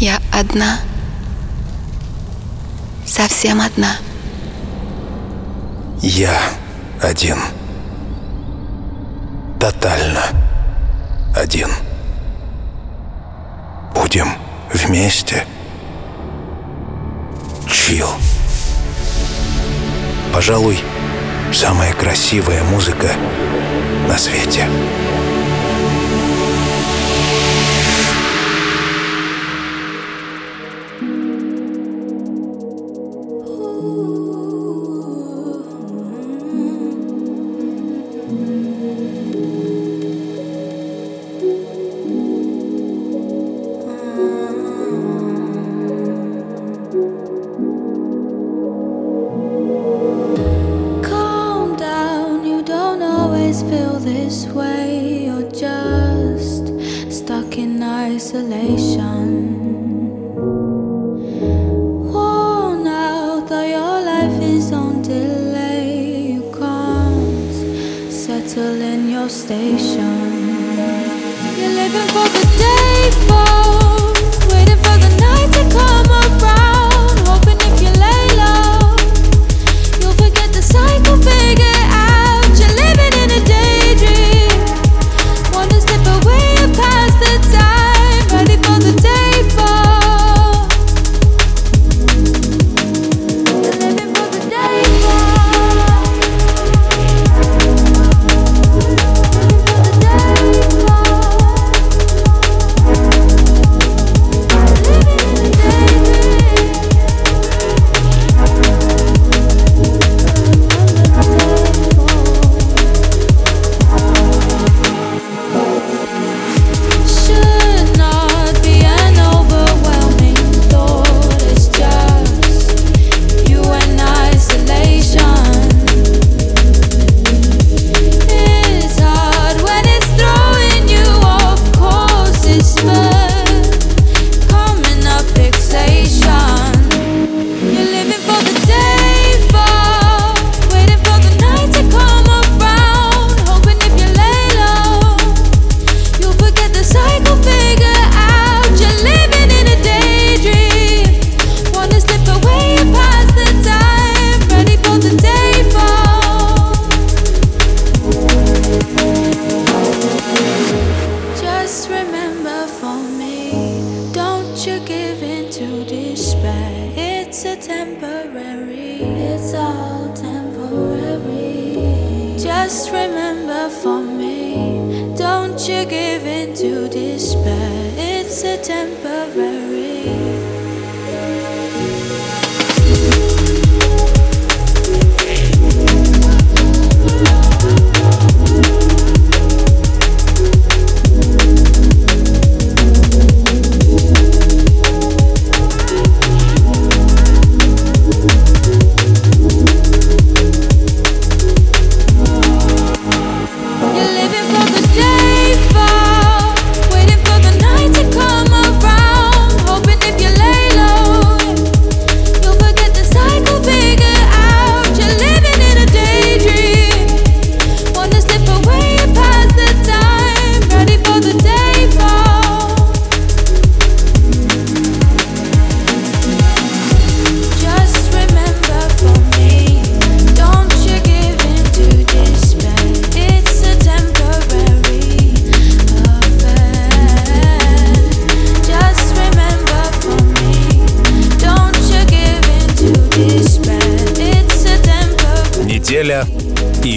Я одна. Совсем одна. Я один. Тотально один. Будем вместе. Чил. Пожалуй, самая красивая музыка на свете.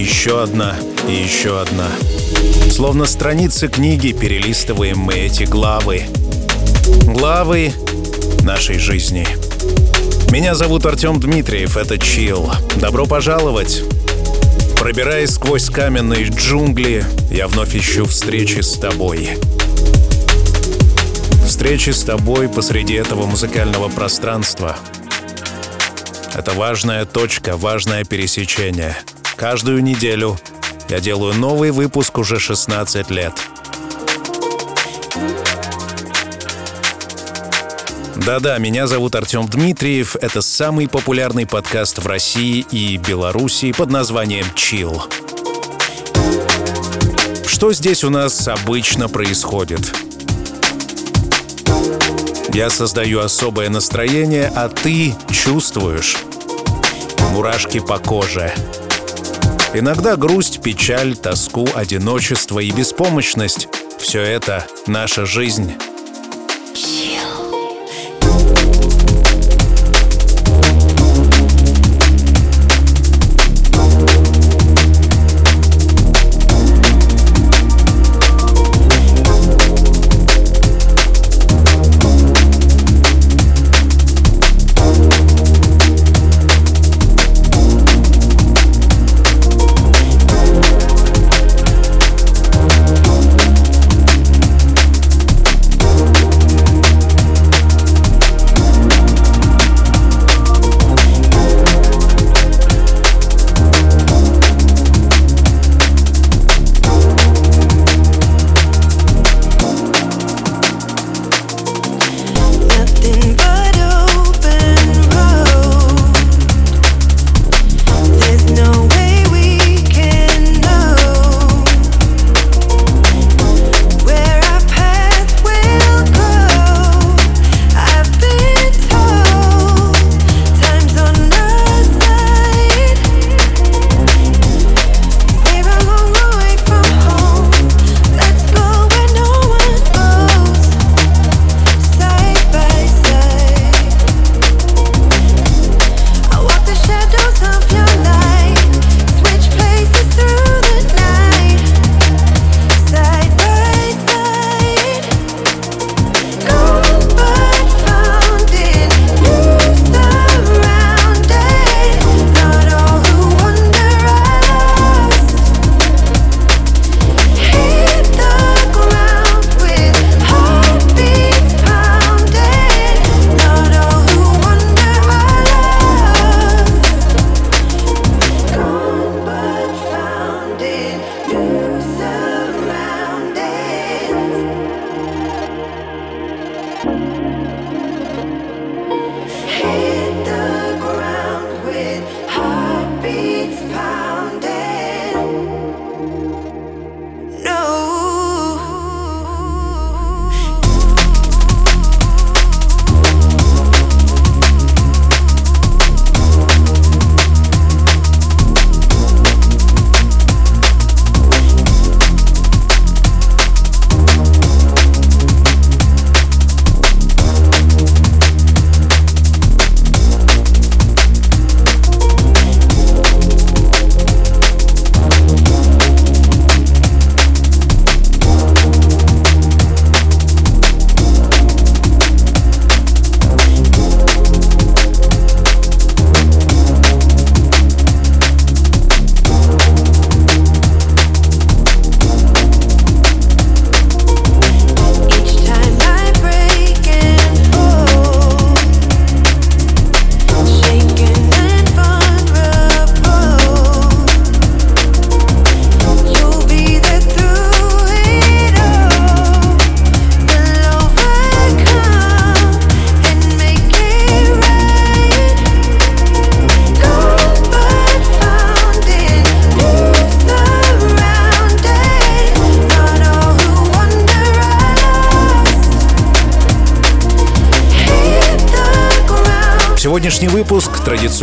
еще одна, и еще одна. Словно страницы книги перелистываем мы эти главы. Главы нашей жизни. Меня зовут Артем Дмитриев, это Чил. Добро пожаловать! Пробираясь сквозь каменные джунгли, я вновь ищу встречи с тобой. Встречи с тобой посреди этого музыкального пространства. Это важная точка, важное пересечение — Каждую неделю я делаю новый выпуск уже 16 лет. Да-да, меня зовут Артем Дмитриев. Это самый популярный подкаст в России и Беларуси под названием «Чилл». Что здесь у нас обычно происходит? Я создаю особое настроение, а ты чувствуешь. Мурашки по коже. Иногда грусть, печаль, тоску, одиночество и беспомощность — все это наша жизнь.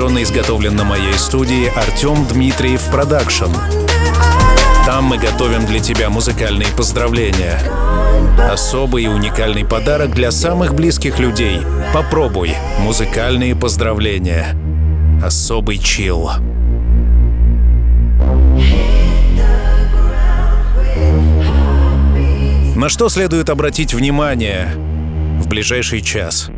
Традиционно изготовлен на моей студии Артем Дмитриев Production. Там мы готовим для тебя музыкальные поздравления. Особый и уникальный подарок для самых близких людей. Попробуй музыкальные поздравления. Особый chill. На что следует обратить внимание в ближайший час?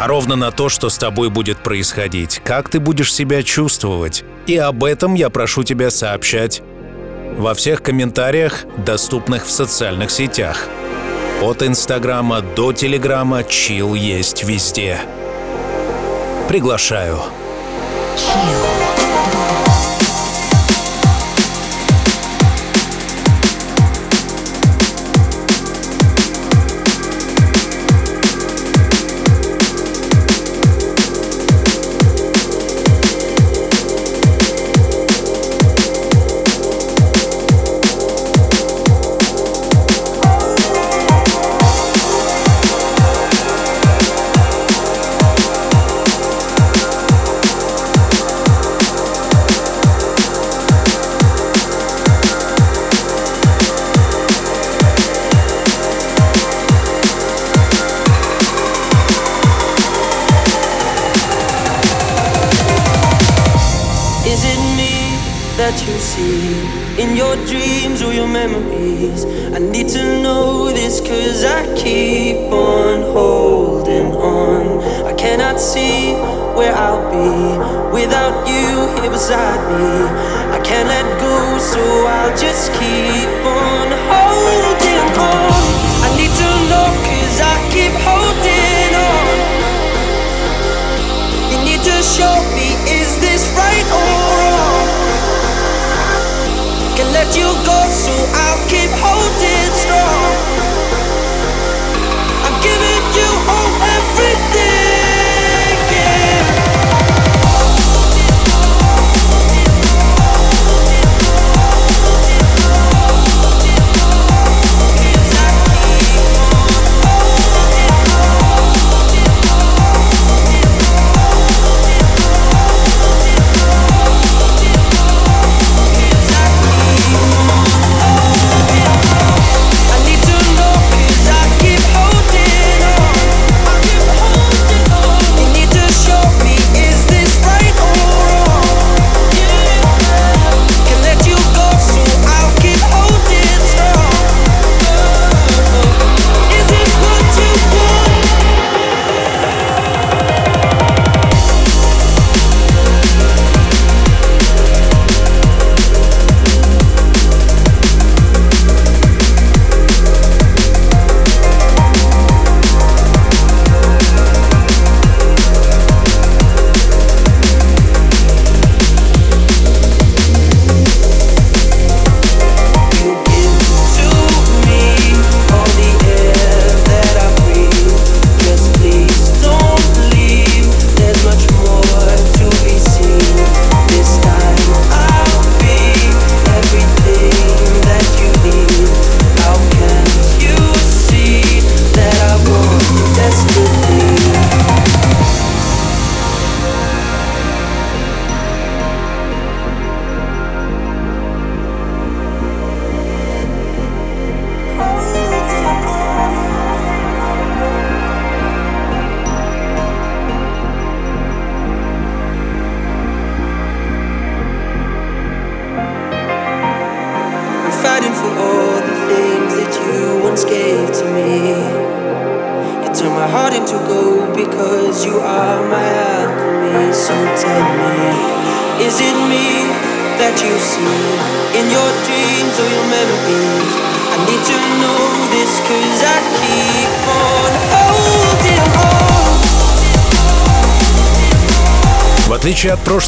А ровно на то, что с тобой будет происходить, как ты будешь себя чувствовать. И об этом я прошу тебя сообщать во всех комментариях, доступных в социальных сетях. От Инстаграма до Телеграма чил есть везде. Приглашаю. Feels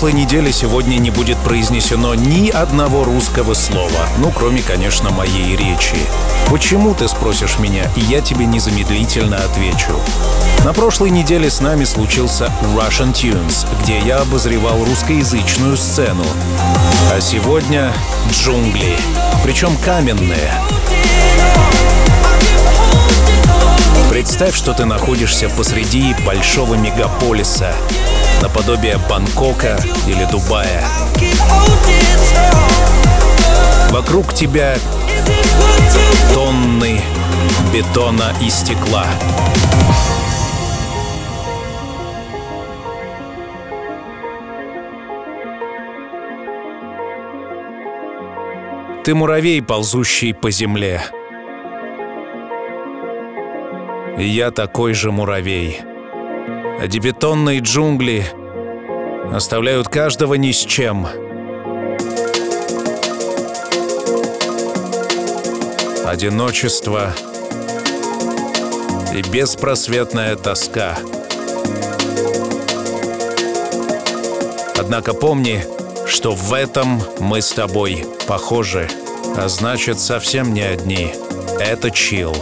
прошлой неделе сегодня не будет произнесено ни одного русского слова, ну, кроме, конечно, моей речи. Почему, ты спросишь меня, и я тебе незамедлительно отвечу. На прошлой неделе с нами случился Russian Tunes, где я обозревал русскоязычную сцену. А сегодня джунгли, причем каменные. Представь, что ты находишься посреди большого мегаполиса, наподобие Бангкока или Дубая. Вокруг тебя тонны бетона и стекла. Ты муравей, ползущий по земле. Я такой же муравей дебетонные джунгли оставляют каждого ни с чем. Одиночество и беспросветная тоска. Однако помни, что в этом мы с тобой похожи, а значит совсем не одни. Это чил.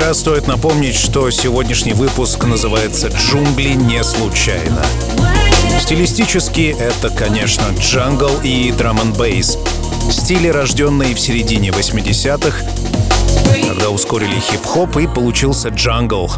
Раз стоит напомнить, что сегодняшний выпуск называется «Джунгли не случайно». Стилистически это, конечно, джангл и драм н бейс. Стили, рожденные в середине 80-х, когда ускорили хип-хоп и получился джангл.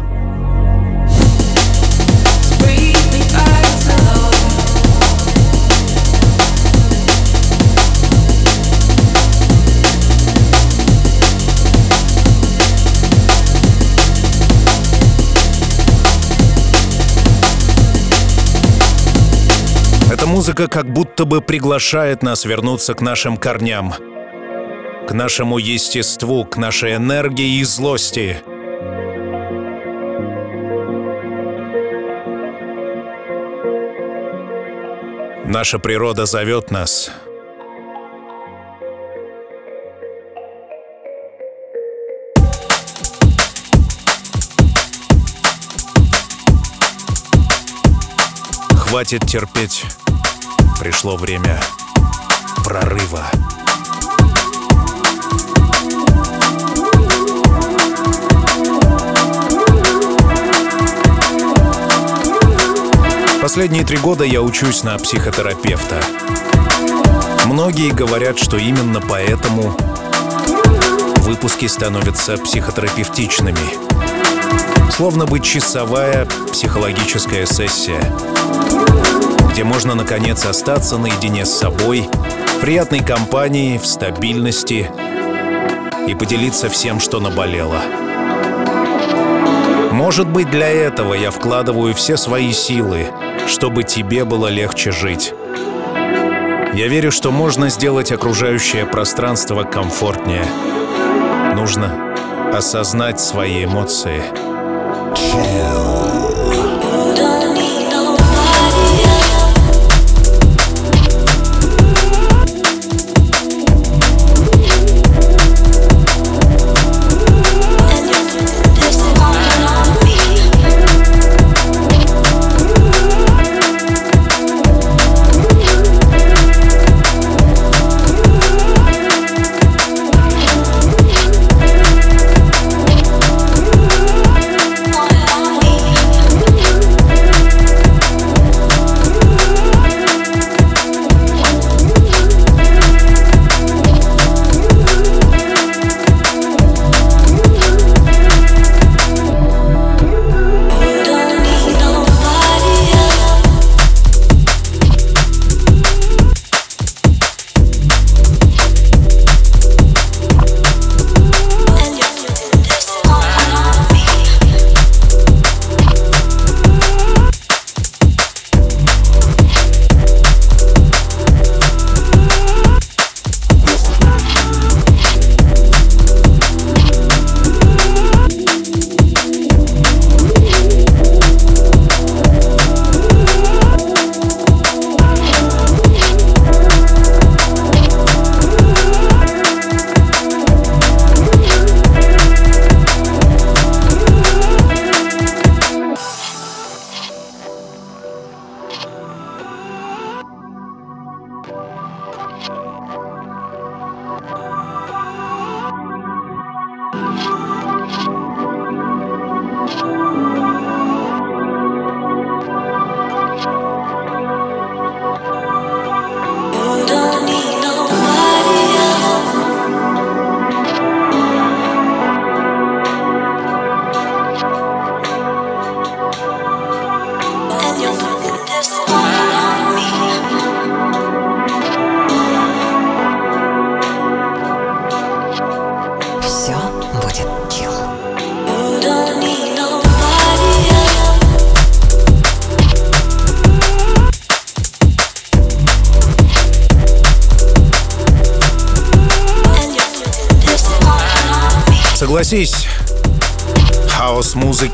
Эта музыка как будто бы приглашает нас вернуться к нашим корням, к нашему естеству, к нашей энергии и злости. Наша природа зовет нас. Хватит терпеть. Пришло время прорыва. Последние три года я учусь на психотерапевта. Многие говорят, что именно поэтому выпуски становятся психотерапевтичными. Словно бы часовая психологическая сессия, где можно наконец остаться наедине с собой, в приятной компании, в стабильности и поделиться всем, что наболело. Может быть, для этого я вкладываю все свои силы, чтобы тебе было легче жить. Я верю, что можно сделать окружающее пространство комфортнее. Нужно осознать свои эмоции. Don't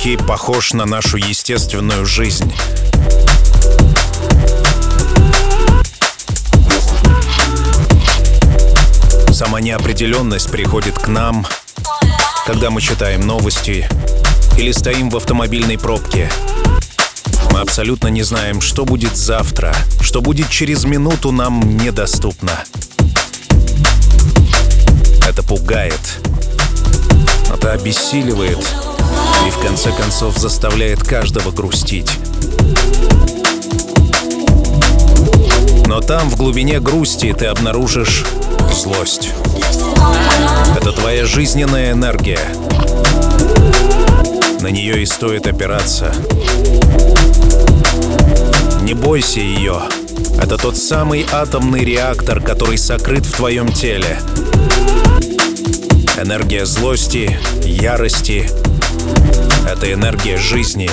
музыки похож на нашу естественную жизнь. Сама неопределенность приходит к нам, когда мы читаем новости или стоим в автомобильной пробке. Мы абсолютно не знаем, что будет завтра, что будет через минуту нам недоступно. Это пугает, это обессиливает и в конце концов заставляет каждого грустить. Но там, в глубине грусти, ты обнаружишь злость. Это твоя жизненная энергия. На нее и стоит опираться. Не бойся ее. Это тот самый атомный реактор, который сокрыт в твоем теле. Энергия злости, ярости — это энергия жизни.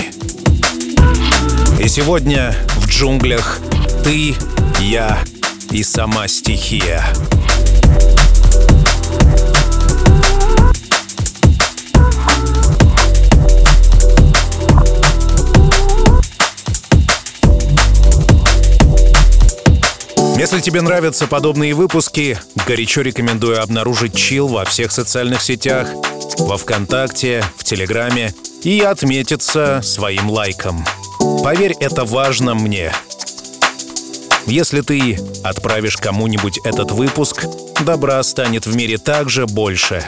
И сегодня в джунглях ты, я и сама стихия. Если тебе нравятся подобные выпуски, горячо рекомендую обнаружить Чил во всех социальных сетях, во Вконтакте, в Телеграме и отметиться своим лайком. Поверь, это важно мне. Если ты отправишь кому-нибудь этот выпуск, добра станет в мире также больше.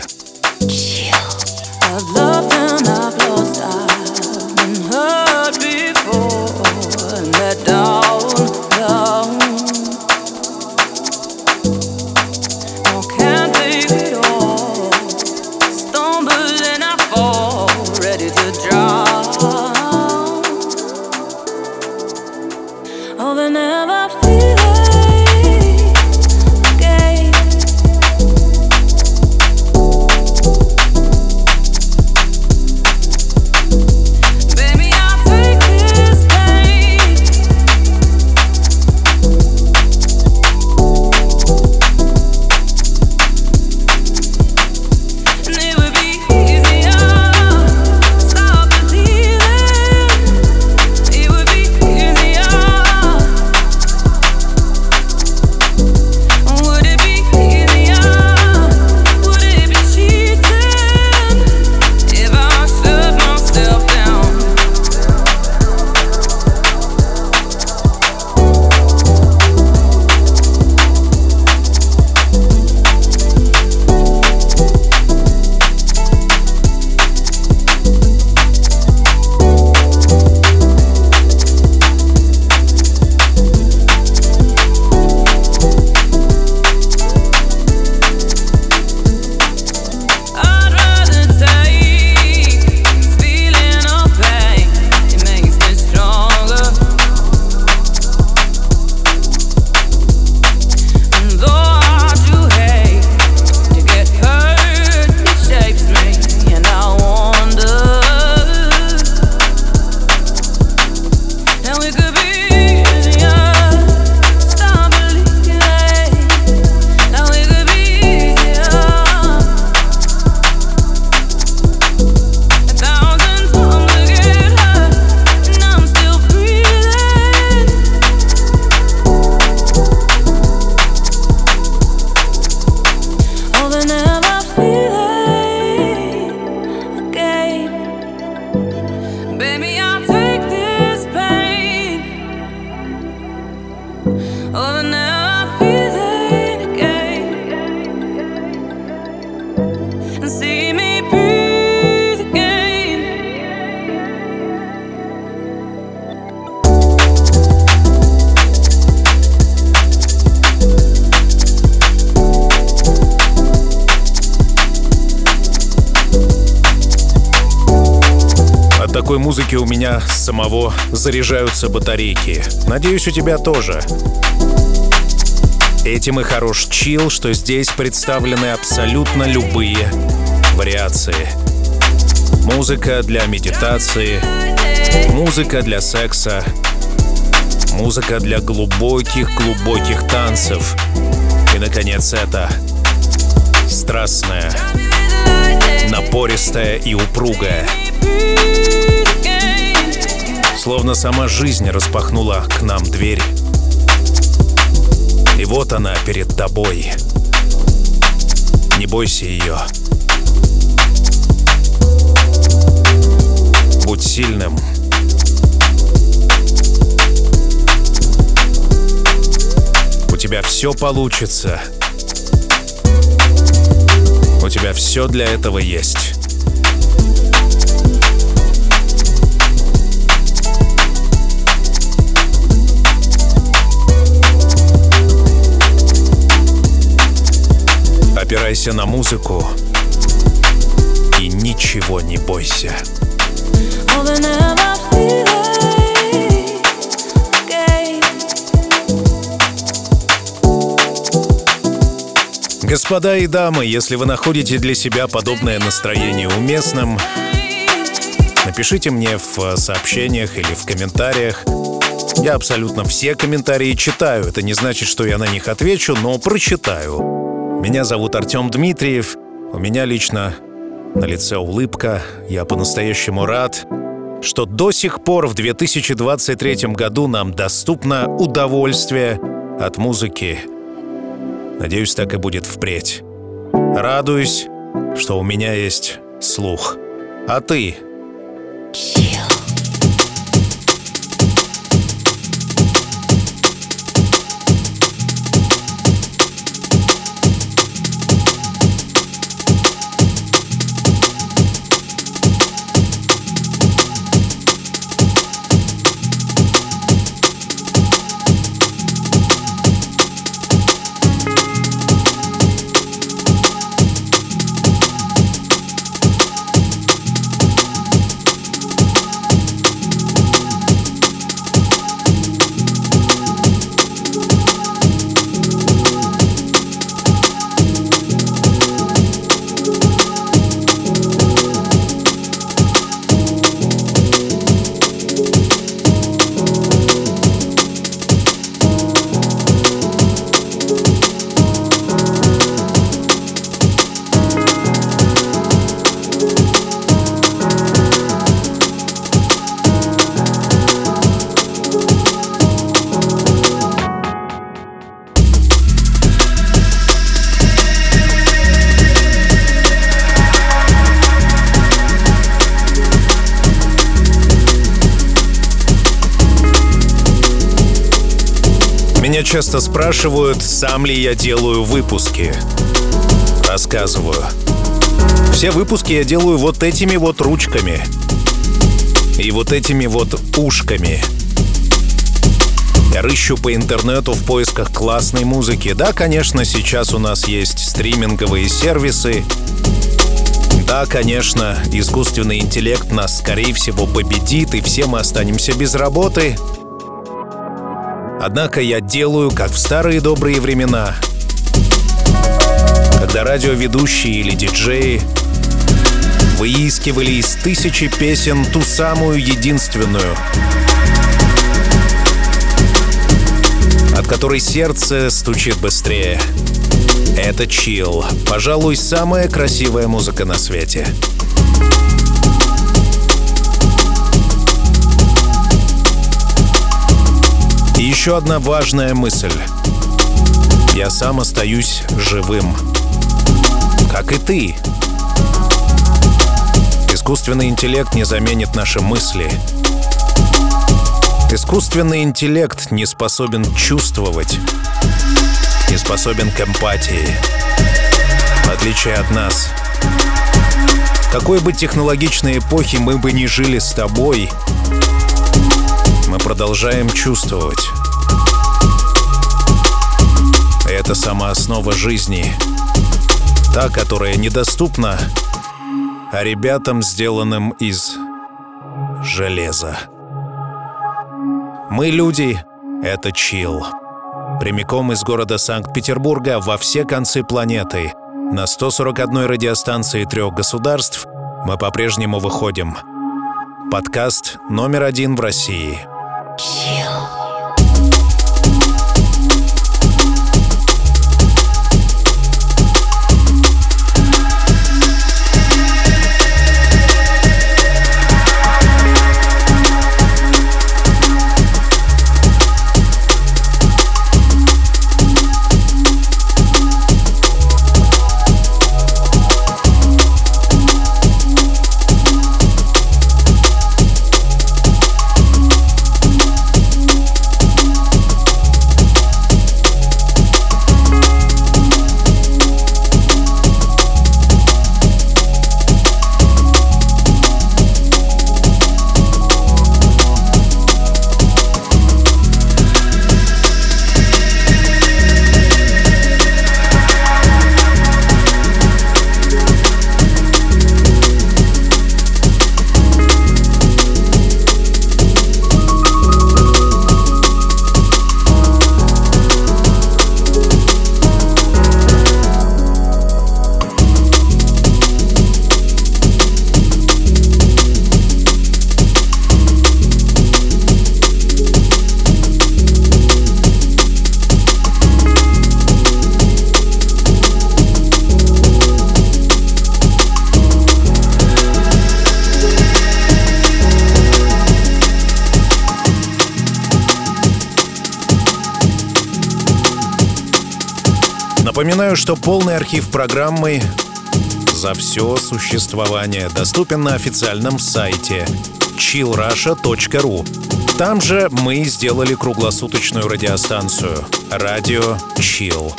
Самого заряжаются батарейки. Надеюсь, у тебя тоже. Этим и хорош чил, что здесь представлены абсолютно любые вариации. Музыка для медитации, музыка для секса, музыка для глубоких-глубоких танцев. И, наконец, это страстная, Напористая и упругая. Словно сама жизнь распахнула к нам дверь. И вот она перед тобой. Не бойся ее. Будь сильным. У тебя все получится. У тебя все для этого есть. Опирайся на музыку и ничего не бойся. Господа и дамы, если вы находите для себя подобное настроение уместным, напишите мне в сообщениях или в комментариях. Я абсолютно все комментарии читаю. Это не значит, что я на них отвечу, но прочитаю. Меня зовут Артем Дмитриев. У меня лично на лице улыбка. Я по-настоящему рад, что до сих пор в 2023 году нам доступно удовольствие от музыки. Надеюсь, так и будет впредь. Радуюсь, что у меня есть слух. А ты? Часто спрашивают, сам ли я делаю выпуски. Рассказываю. Все выпуски я делаю вот этими вот ручками. И вот этими вот ушками. Я рыщу по интернету в поисках классной музыки. Да, конечно, сейчас у нас есть стриминговые сервисы. Да, конечно, искусственный интеллект нас, скорее всего, победит, и все мы останемся без работы. Однако я делаю, как в старые добрые времена, когда радиоведущие или диджеи выискивали из тысячи песен ту самую единственную, от которой сердце стучит быстрее. Это чил, пожалуй, самая красивая музыка на свете. Еще одна важная мысль. Я сам остаюсь живым. Как и ты. Искусственный интеллект не заменит наши мысли. Искусственный интеллект не способен чувствовать, не способен к эмпатии. В отличие от нас. Какой бы технологичной эпохе мы бы ни жили с тобой, мы продолжаем чувствовать. Это сама основа жизни. Та, которая недоступна, а ребятам, сделанным из железа. Мы люди — это чил. Прямиком из города Санкт-Петербурга во все концы планеты. На 141 радиостанции трех государств мы по-прежнему выходим. Подкаст номер один в России. Напоминаю, что полный архив программы за все существование доступен на официальном сайте chillrusha.ru. Там же мы сделали круглосуточную радиостанцию «Радио Chill».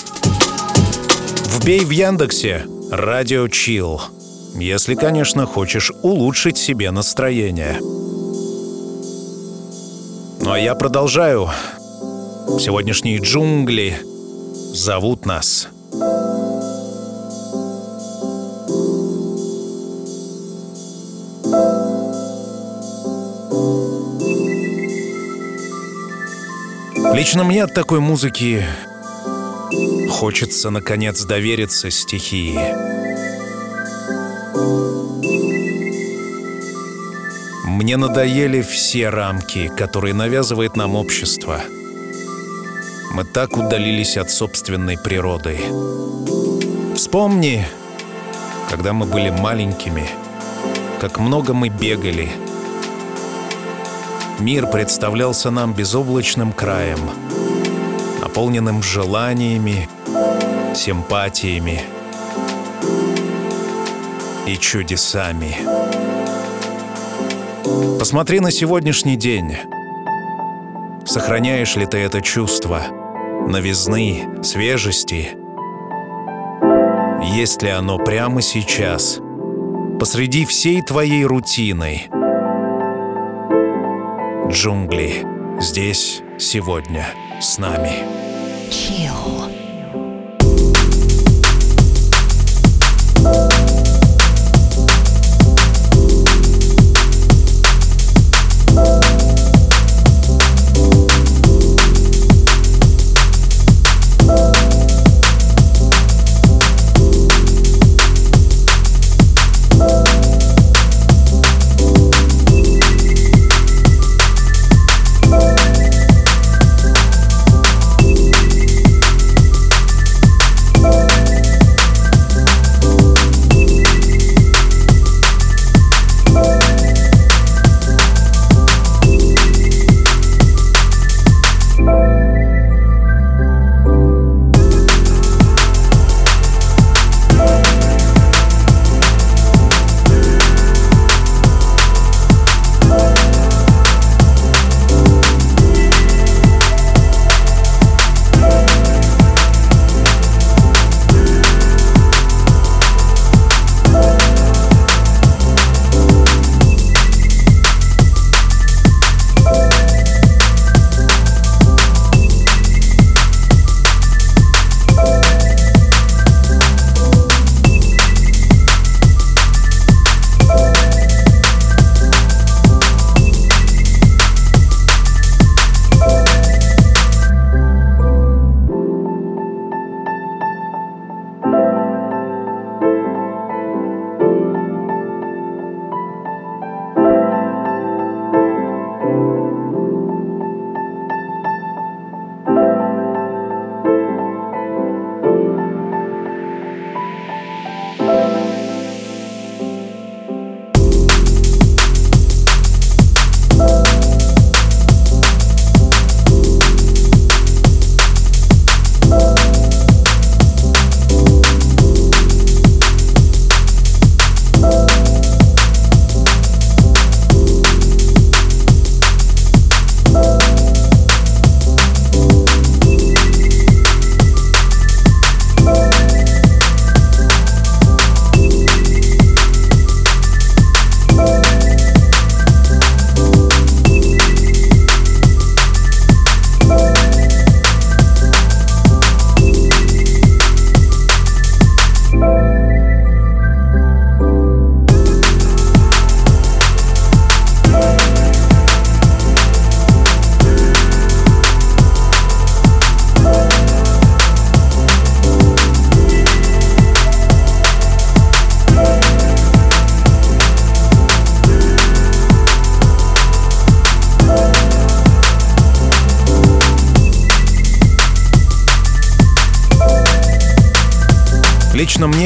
Вбей в Яндексе «Радио Chill», если, конечно, хочешь улучшить себе настроение. Ну а я продолжаю. Сегодняшние джунгли зовут нас. Лично мне от такой музыки хочется, наконец, довериться стихии. Мне надоели все рамки, которые навязывает нам общество. Мы так удалились от собственной природы. Вспомни, когда мы были маленькими, как много мы бегали — Мир представлялся нам безоблачным краем, наполненным желаниями, симпатиями и чудесами. Посмотри на сегодняшний день. Сохраняешь ли ты это чувство новизны, свежести? Есть ли оно прямо сейчас, посреди всей твоей рутины — Джунгли. Здесь, сегодня, с нами. Chill.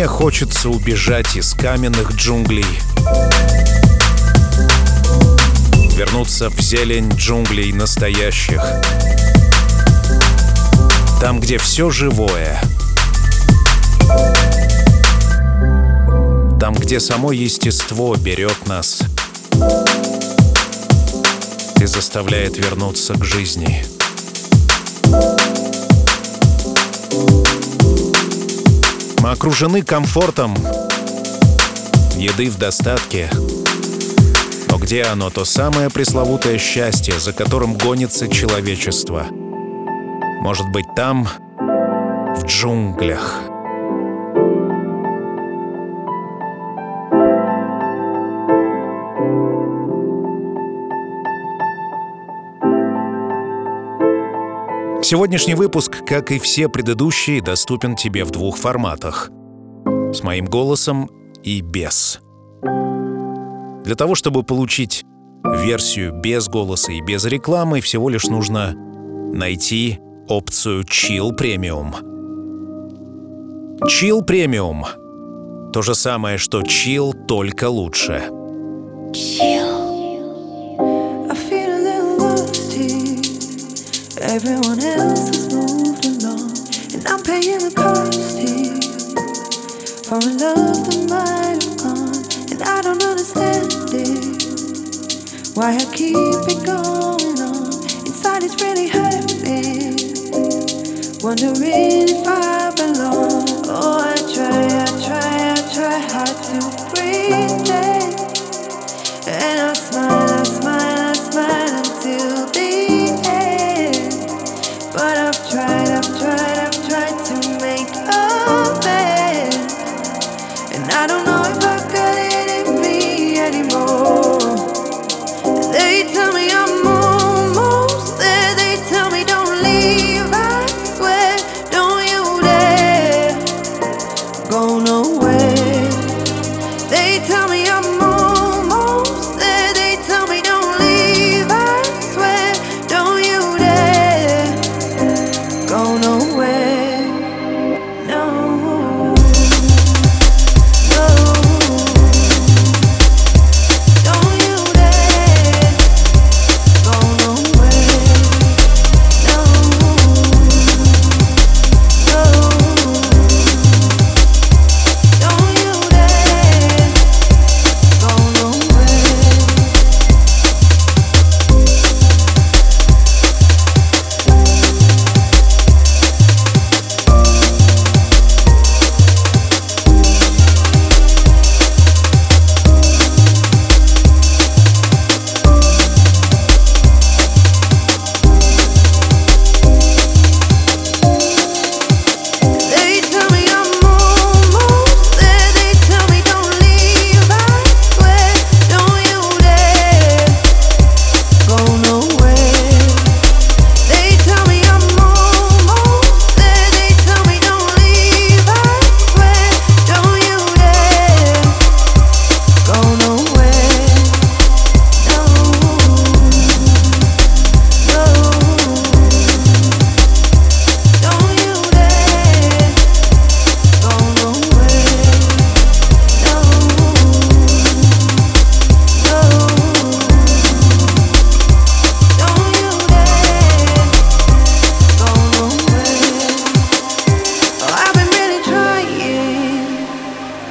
Мне хочется убежать из каменных джунглей. Вернуться в зелень джунглей настоящих. Там, где все живое Там, где само естество берет нас и заставляет вернуться к жизни. Окружены комфортом, еды в достатке. Но где оно, то самое пресловутое счастье, за которым гонится человечество? Может быть, там, в джунглях. Сегодняшний выпуск, как и все предыдущие, доступен тебе в двух форматах. С моим голосом и без. Для того, чтобы получить версию без голоса и без рекламы, всего лишь нужно найти опцию Chill Premium. Chill Premium — то же самое, что Chill, только лучше. I Everyone else has moved along, and I'm paying the cost here for a love that might have gone, and I don't understand it. Why I keep it going on inside, it's really hurting. Wondering if I belong. Oh, I try, I try, I try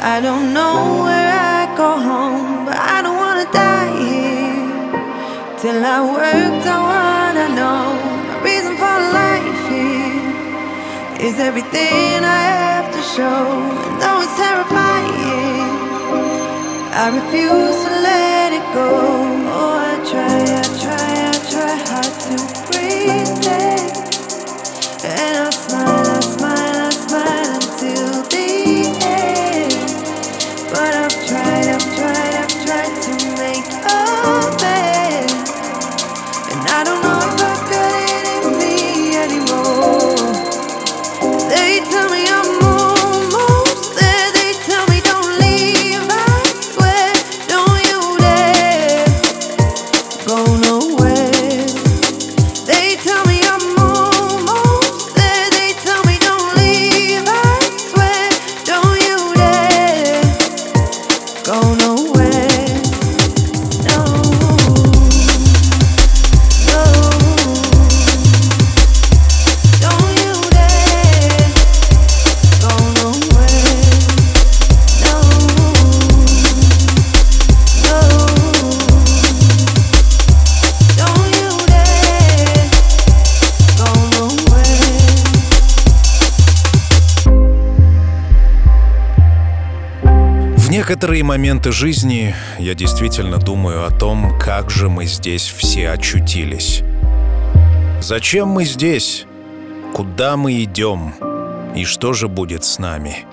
I don't know where I go home, but I don't wanna die here. Till I worked out what I know. My reason for life here is everything I have to show. And though it's terrifying, I refuse to let it go. Oh, I try, I try, I try hard to breathe. Некоторые моменты жизни я действительно думаю о том, как же мы здесь все очутились. Зачем мы здесь? Куда мы идем? И что же будет с нами?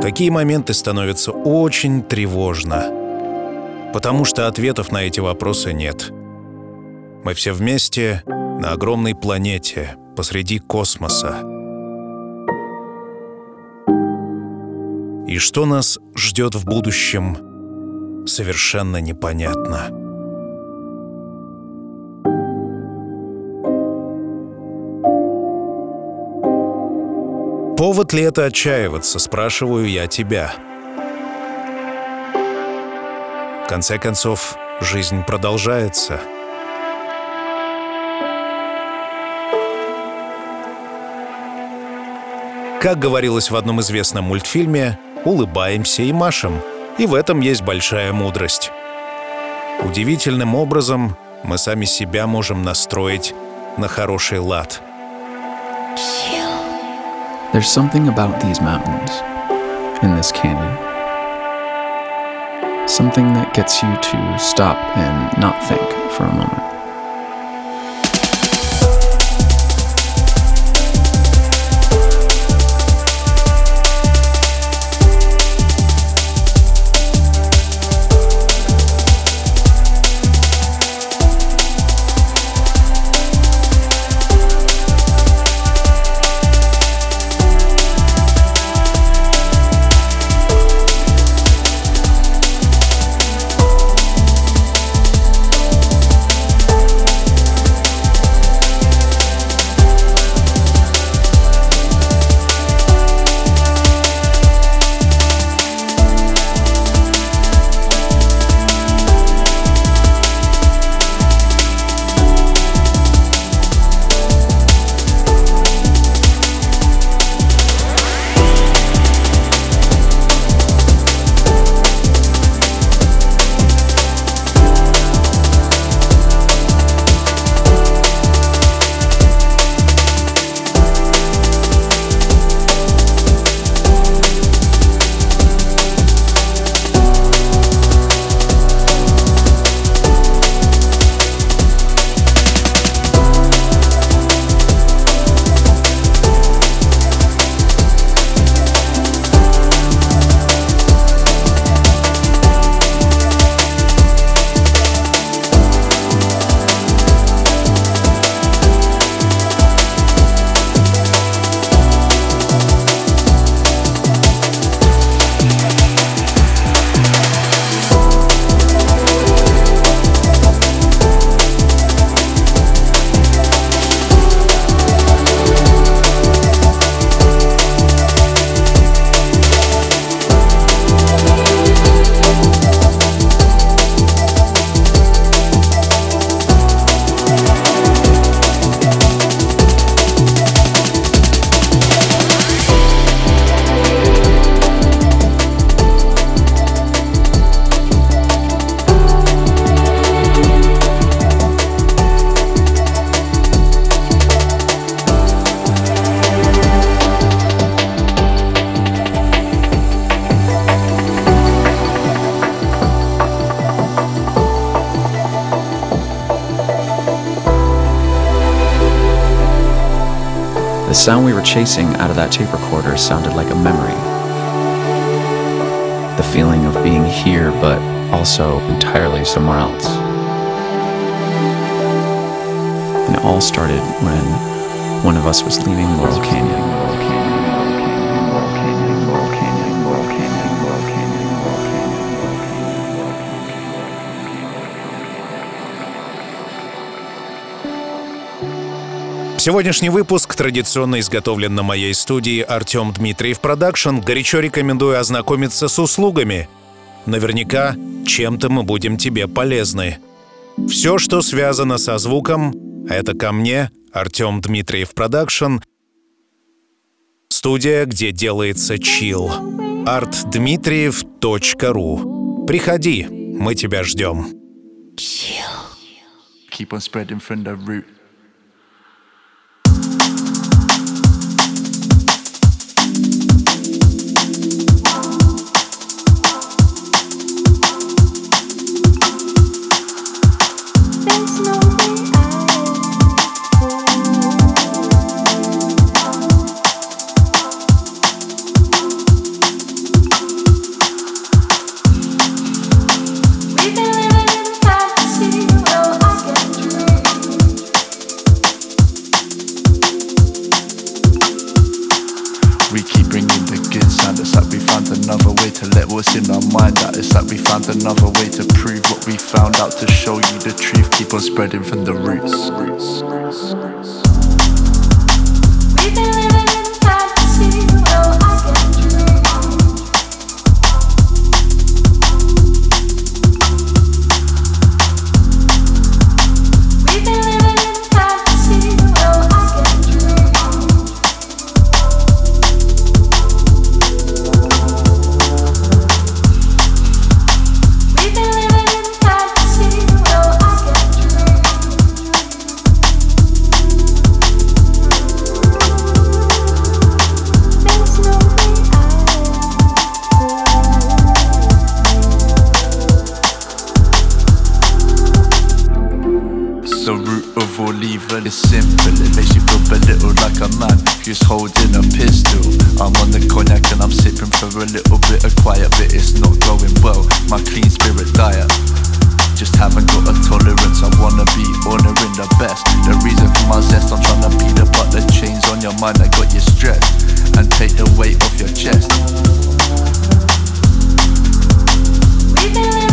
Такие моменты становятся очень тревожно, потому что ответов на эти вопросы нет. Мы все вместе на огромной планете посреди космоса. И что нас ждет в будущем, совершенно непонятно. Повод ли это отчаиваться, спрашиваю я тебя. В конце концов, жизнь продолжается. Как говорилось в одном известном мультфильме, улыбаемся и машем. И в этом есть большая мудрость. Удивительным образом мы сами себя можем настроить на хороший лад. There's something about these mountains, in this canyon. Something that gets you to stop and not think for a moment. Sound we were chasing out of that tape recorder sounded like a memory. The feeling of being here, but also entirely somewhere else. And it all started when one of us was leaving Laurel Canyon. Сегодняшний выпуск традиционно изготовлен на моей студии Артем Дмитриев Production. Горячо рекомендую ознакомиться с услугами. Наверняка чем-то мы будем тебе полезны. Все, что связано со звуком, это ко мне, Артем Дмитриев Production. Студия, где делается chill. artdmitriev.ru Приходи, мы тебя ждем. keep on spreading from the root. Found to show you the truth. Keep on spreading from the roots. evil, evil is simple It makes you feel belittled like a man who's holding a pistol I'm on the cognac and I'm sipping for a little bit of quiet But it's not going well, my clean spirit diet just haven't got a tolerance. I wanna be honoring the best. The reason for my zest, I'm trying to beat up the chains on your mind that got you stressed and take the weight off your chest. We've been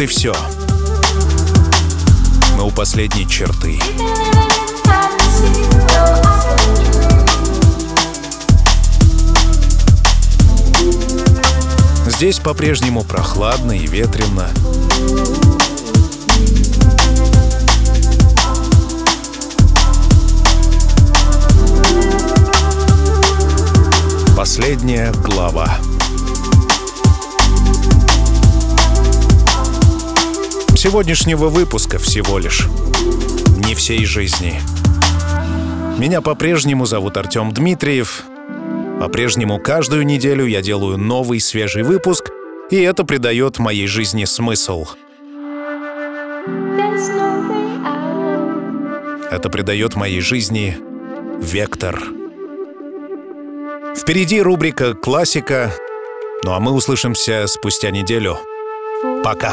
И все. Мы у последней черты. Здесь по-прежнему прохладно и ветрено. Последняя глава. Сегодняшнего выпуска всего лишь. Не всей жизни. Меня по-прежнему зовут Артем Дмитриев. По-прежнему каждую неделю я делаю новый свежий выпуск, и это придает моей жизни смысл. Это придает моей жизни вектор. Впереди рубрика «Классика», ну а мы услышимся спустя неделю. Пока.